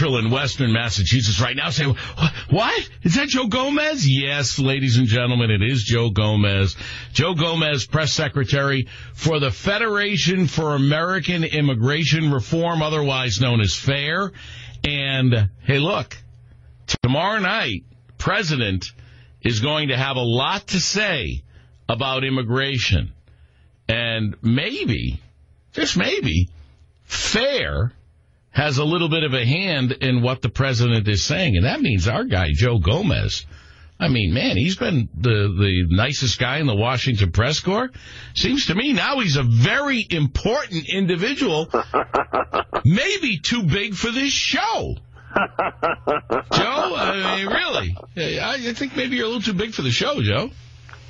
And Western Massachusetts right now saying, what? Is that Joe Gomez? Yes, ladies and gentlemen, it is Joe Gomez. Joe Gomez, press secretary for the Federation for American Immigration Reform, otherwise known as FAIR. And hey, look, tomorrow night, President is going to have a lot to say about immigration. And maybe, just maybe, FAIR has a little bit of a hand in what the president is saying. And that means our guy, Joe Gomez. I mean, man, he's been the, the nicest guy in the Washington press corps. Seems to me now he's a very important individual. maybe too big for this show. Joe, I mean, really, I think maybe you're a little too big for the show, Joe.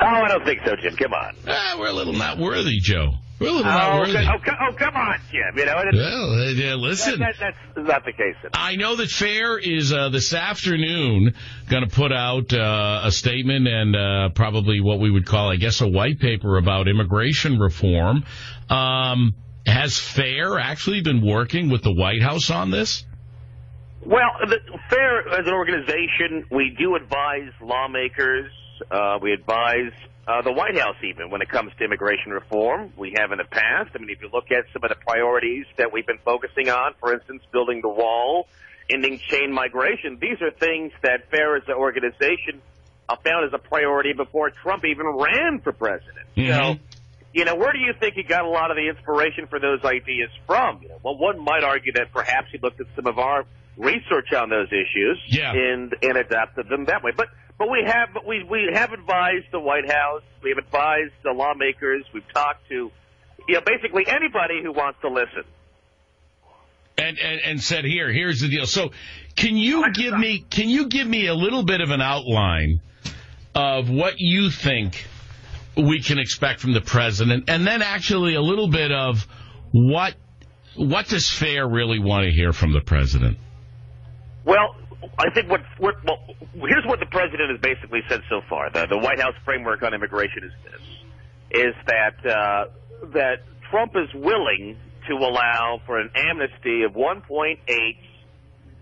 Oh, I don't think so, Jim. Come on. Ah, we're a little not worthy, Joe. We're a little oh. Oh, oh, come on, Jim. You know, well, yeah, listen. That, that, that's not the case. I know that FAIR is uh, this afternoon going to put out uh, a statement and uh, probably what we would call, I guess, a white paper about immigration reform. Um, has FAIR actually been working with the White House on this? Well, the, FAIR as an organization, we do advise lawmakers. Uh, we advise uh, the White House even when it comes to immigration reform. We have in the past. I mean, if you look at some of the priorities that we've been focusing on, for instance, building the wall, ending chain migration, these are things that FAIR as an organization uh, found as a priority before Trump even ran for president. Mm-hmm. So, you know, where do you think he got a lot of the inspiration for those ideas from? You know, well, one might argue that perhaps he looked at some of our research on those issues yeah. and and adapted them that way. But but we have we we have advised the White House, we have advised the lawmakers, we've talked to you know basically anybody who wants to listen. And, and and said here, here's the deal. So, can you give me can you give me a little bit of an outline of what you think we can expect from the president, and then actually a little bit of what what does FAIR really want to hear from the president? Well, I think what, what well, here's what the president has basically said so far. The, the White House framework on immigration is this: is that uh, that Trump is willing to allow for an amnesty of 1.8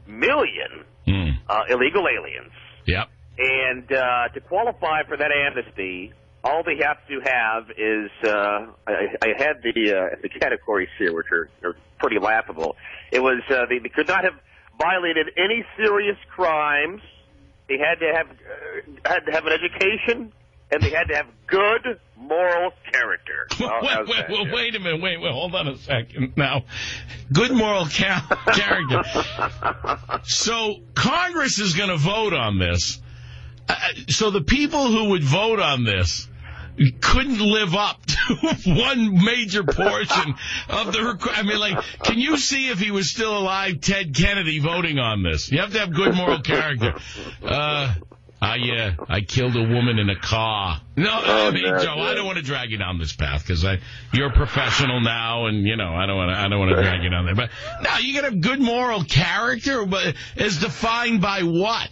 million mm. uh, illegal aliens. Yep. And uh, to qualify for that amnesty, all they have to have is uh, I, I had the uh, the categories here, which are, are pretty laughable. It was uh, they, they could not have violated any serious crimes. They had to have uh, had to have an education, and they had to have good moral character. Well, wait, wait, wait, wait, a minute. Wait, wait, hold on a second. Now, good moral ca- character. so Congress is going to vote on this. Uh, so the people who would vote on this couldn't live up to one major portion of the. request. I mean, like, can you see if he was still alive, Ted Kennedy voting on this? You have to have good moral character. Uh, I uh, I killed a woman in a car. No, I Oh, mean, no, Joe, no. I don't want to drag you down this path because I you're a professional now, and you know I don't want to I don't want to drag you down there. But no, you got a good moral character, but is defined by what?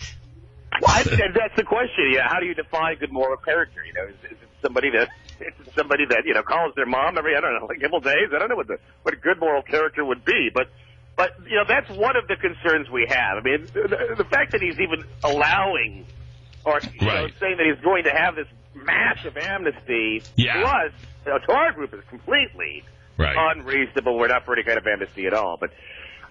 Well, I, that's the question. Yeah, how do you define good moral character? You know, is, is it somebody that somebody that you know calls their mom every I don't know like couple days? I don't know what the what a good moral character would be, but but you know that's one of the concerns we have. I mean, the, the fact that he's even allowing or you know, saying that he's going to have this massive amnesty Yeah. plus uh, to our group is completely Right. unreasonable. We're not for any kind of amnesty at all. But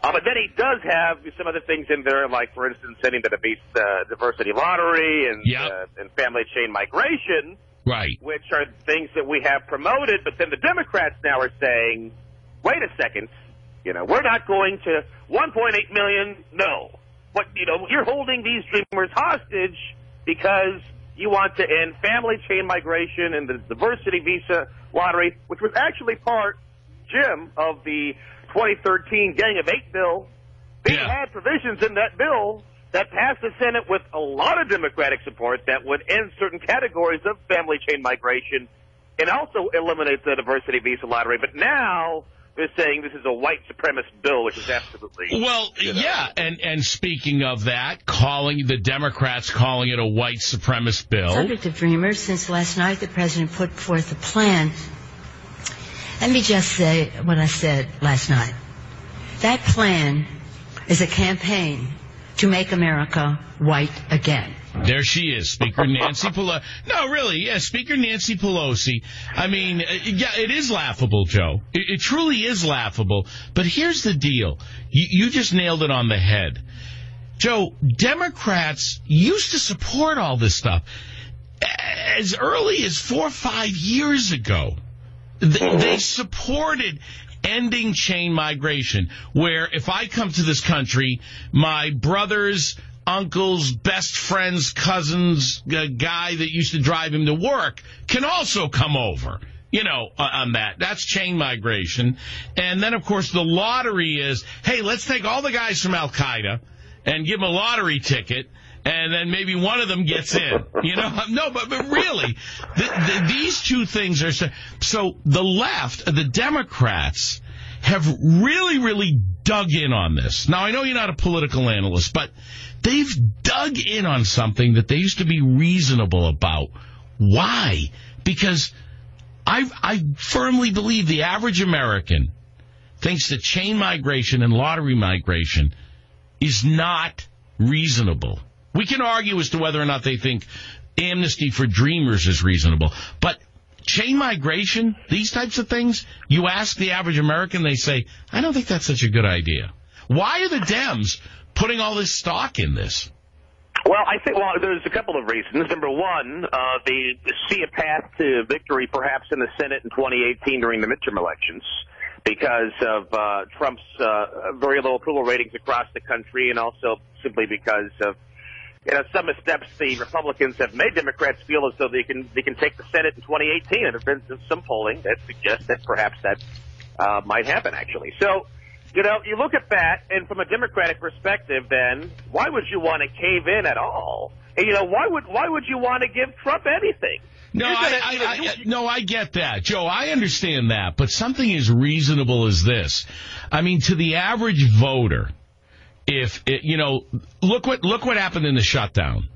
uh, but then he does have some other things in there, like for instance, sending to the beast uh, diversity lottery and Yep. uh, and family chain migration, Right. which are things that we have promoted. But then the Democrats now are saying, wait a second, you know, we're not going to 1.8 million. No, what you know, you're holding these dreamers hostage because you want to end family chain migration and the diversity visa lottery, which was actually part, Jim, of the 2013 Gang of Eight bill. They Yeah. had provisions in that bill that passed the Senate with a lot of Democratic support that would end certain categories of family chain migration and also eliminate the diversity visa lottery. But now they're saying this is a white supremacist bill, which is absolutely Well, yeah, and and speaking of that, calling the Democrats calling it a white supremacist bill. Subject of Dreamers, since last night the president put forth a plan. Let me just say what I said last night. That plan is a campaign to make America white again. There she is, Speaker Nancy Pelosi. No, really, yeah, Speaker Nancy Pelosi. I mean, uh, yeah, it is laughable, Joe. It, it truly is laughable. But here's the deal. You, you just nailed it on the head. Joe, Democrats used to support all this stuff as early as four or five years ago. They, they supported ending chain migration, where if I come to this country, my brothers, uncles, best friends, cousins, guy that used to drive him to work can also come over. You know, uh, on that. That's chain migration. And then, of course, the lottery is, hey, let's take all the guys from Al Qaeda and give them a lottery ticket and then maybe one of them gets in. You know, no, but, but really, the, the, these two things are so, so. The left, the Democrats, have really, really dug in on this. Now, I know you're not a political analyst, but they've dug in on something that they used to be reasonable about. Why? Because I, I firmly believe the average American thinks that chain migration and lottery migration is not reasonable. We can argue as to whether or not they think amnesty for dreamers is reasonable, but chain migration, these types of things, you ask the average American, they say, I don't think that's such a good idea. Why are the Dems putting all this stock in this? Well, I think well, there's a couple of reasons. Number one, uh, they see a path to victory, perhaps in the Senate in 2018 during the midterm elections, because of uh, Trump's uh, very low approval ratings across the country, and also simply because of you know, some of the steps the Republicans have made Democrats feel as though they can they can take the Senate in 2018, and there has been some polling that suggests that perhaps that uh, might happen actually. So, you know, you look at that, and from a Democratic perspective, then why would you want to cave in at all? And, you know, why would why would you want to give Trump anything? No, gonna, I, I, I, no, I get that, Joe. I understand that, but something as reasonable as this. I mean, to the average voter, if it, you know, look what look what happened in the shutdown.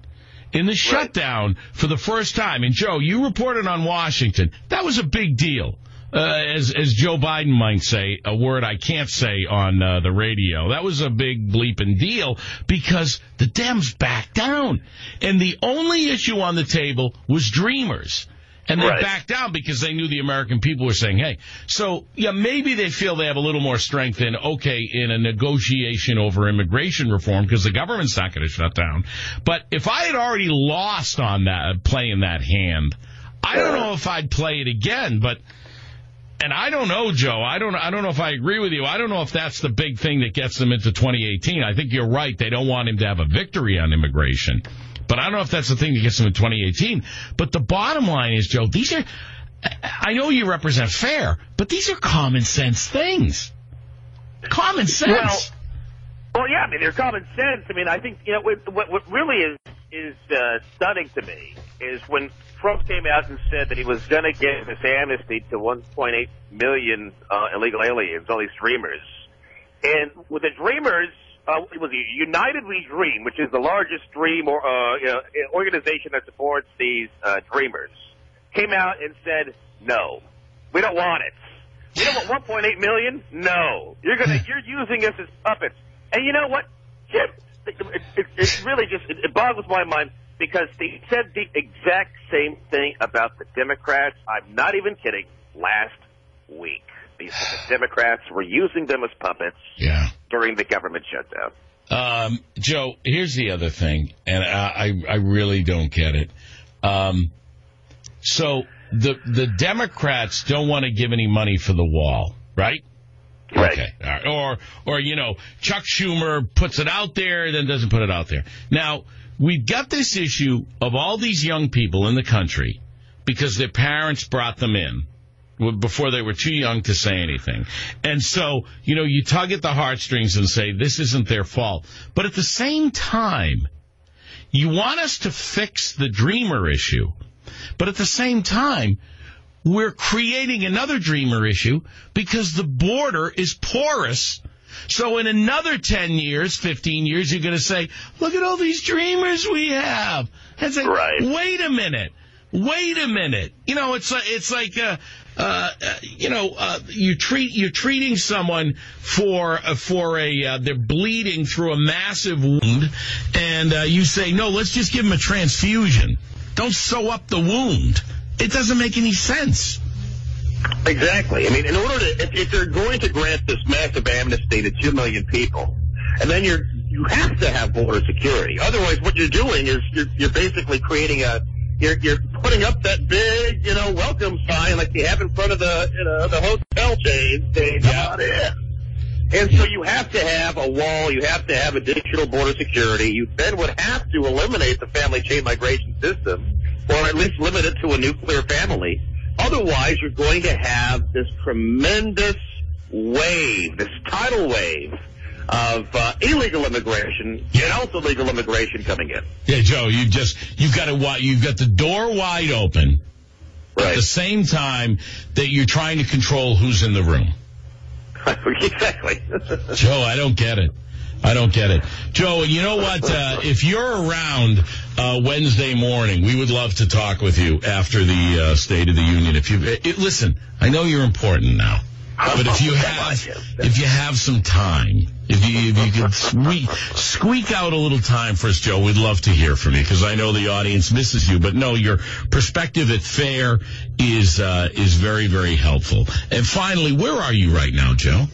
In the shutdown, for the first time, and Joe, you reported on Washington. That was a big deal. Uh, as as Joe Biden might say, a word I can't say on uh, the radio. That was a big bleeping deal because the Dems backed down, and the only issue on the table was Dreamers. And they right. backed down because they knew the American people were saying, hey. So, yeah, maybe they feel they have a little more strength in, okay, in a negotiation over immigration reform because the government's not going to shut down. But if I had already lost on that, uh, playing that hand, I don't know if I'd play it again, but. And I don't know, Joe. I don't. I don't know if I agree with you. I don't know if that's the big thing that gets them into 2018. I think you're right. They don't want him to have a victory on immigration. But I don't know if that's the thing that gets them in 2018. But the bottom line is, Joe, these are, I know you represent fair, but these are common sense things. Common sense. Well, well yeah, I mean, they're common sense. I mean, I think, you know, what, what really is, is uh, stunning to me is when Trump came out and said that he was going to give this amnesty to 1.8 million uh, illegal aliens, all these dreamers. And with the dreamers, uh, it was United We Dream, which is the largest dream or uh, you know, organization that supports these uh, dreamers, came out and said, "No, we don't want it. We don't want 1.8 million. No, you're gonna you're using us as puppets." And you know what, Jim? It, it, it really just it, it boggles my mind because they said the exact same thing about the Democrats. I'm not even kidding. Last week. These the Democrats were using them as puppets yeah. during the government shutdown. Um, Joe, here's the other thing, and I, I really don't get it. Um, so the the Democrats don't want to give any money for the wall, right? Right. Okay. Right. Or or you know, Chuck Schumer puts it out there, then doesn't put it out there. Now we've got this issue of all these young people in the country because their parents brought them in before they were too young to say anything. And so, you know, you tug at the heartstrings and say, this isn't their fault. But at the same time, you want us to fix the dreamer issue. But at the same time, we're creating another dreamer issue because the border is porous. So in another 10 years, 15 years, you're going to say, look at all these dreamers we have. And say, right. wait a minute. Wait a minute. You know, it's like, it's like, uh, uh, uh, you know, uh, you treat you're treating someone for uh, for a uh, they're bleeding through a massive wound, and you say no, let's just give them a transfusion. Don't sew up the wound. It doesn't make any sense. Exactly. I mean, in order to, if, if they're going to grant this massive amnesty to two million people, and then you're you have to have border security. Otherwise, what you're doing is you're, you're basically creating a you're you're putting up that big you know welcome sign like you have in front of the you know the hotel chain saying Yeah. "Come on in." And so you have to have a wall, you have to have additional border security. You then would have to eliminate the family chain migration system, or at least limit it to a nuclear family. Otherwise, you're going to have this tremendous wave, this tidal wave of uh, illegal immigration and also legal immigration coming in. Yeah, Joe, you just you've got to you've got the door wide open right. at the same time that you're trying to control who's in the room. exactly. Joe, I don't get it. I don't get it. Joe, you know what? Uh, if you're around uh, Wednesday morning, we would love to talk with you after the uh, State of the Union. If you it, listen, I know you're important now, but if you have if you have some time, if you if you could squeak, squeak out a little time for us, Joe, we'd love to hear from you because I know the audience misses you. But no, your perspective at fair is uh, is very very helpful. And finally, where are you right now, Joe?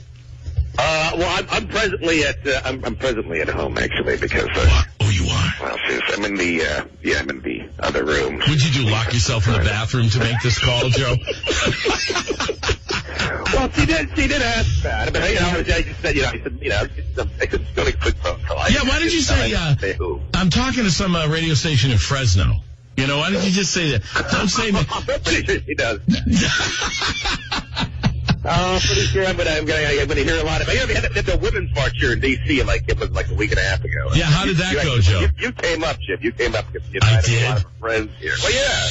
Uh, well, I'm, I'm presently at uh, I'm, I'm presently at home actually because uh, Oh, you are. well, sis, I'm in the uh, yeah I'm in the other room. Would you do lock yourself in the bathroom to make this call, Joe? Well, she did. She did ask that, but you know, I just said, you know, I said, you know, I could go to quick phone call. I Yeah, why did you say, Uh, say who? I'm talking to some uh, radio station in Fresno. You know, why don't you just say that? Don't say I'm pretty sure she does. Oh, pretty sure I'm gonna, I'm gonna, I'm gonna hear a lot of. You know, they had the, the women's march here in D.C. like it was like a week and a half ago. Yeah, how did that you, go, actually- Joe? You, you came up, Chip. You came up because you know, I I had did. a lot of friends here. Well, yeah,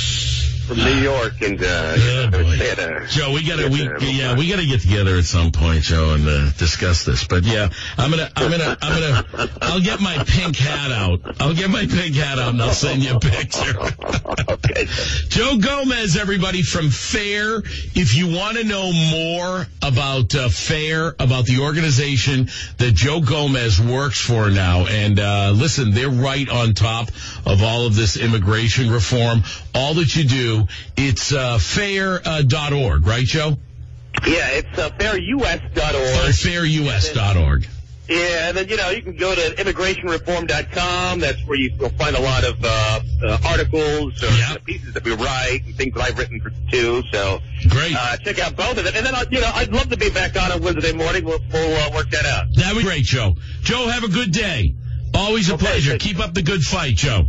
from New York and uh, Yeah, boy. they had a- Joe, we gotta, we, Yeah, yeah, we gotta get together at some point, Joe, and uh, discuss this. But yeah, I'm gonna, I'm gonna, I'm gonna, I'll get my pink hat out. I'll get my pink hat out and I'll send you a picture. okay. Joe Gomez, everybody from FAIR. If you want to know more about uh, FAIR, about the organization that Joe Gomez works for now, and uh, listen, they're right on top of all of this immigration reform. All that you do, it's uh, fair.org, right, Joe? Yeah, it's uh, fairus.org. Fairus.org. Yeah, and then, you know, you can go to immigration.reform.com. That's where you, you'll find a lot of uh, uh, articles or Yep. pieces that we write and things that I've written for, too. So Great. uh, check out both of them. And then, uh, you know, I'd love to be back on on Wednesday morning. We'll, we'll uh, work that out. That'd be great, Joe. Joe, have a good day. Always a Okay, pleasure. Keep up the good fight, Joe.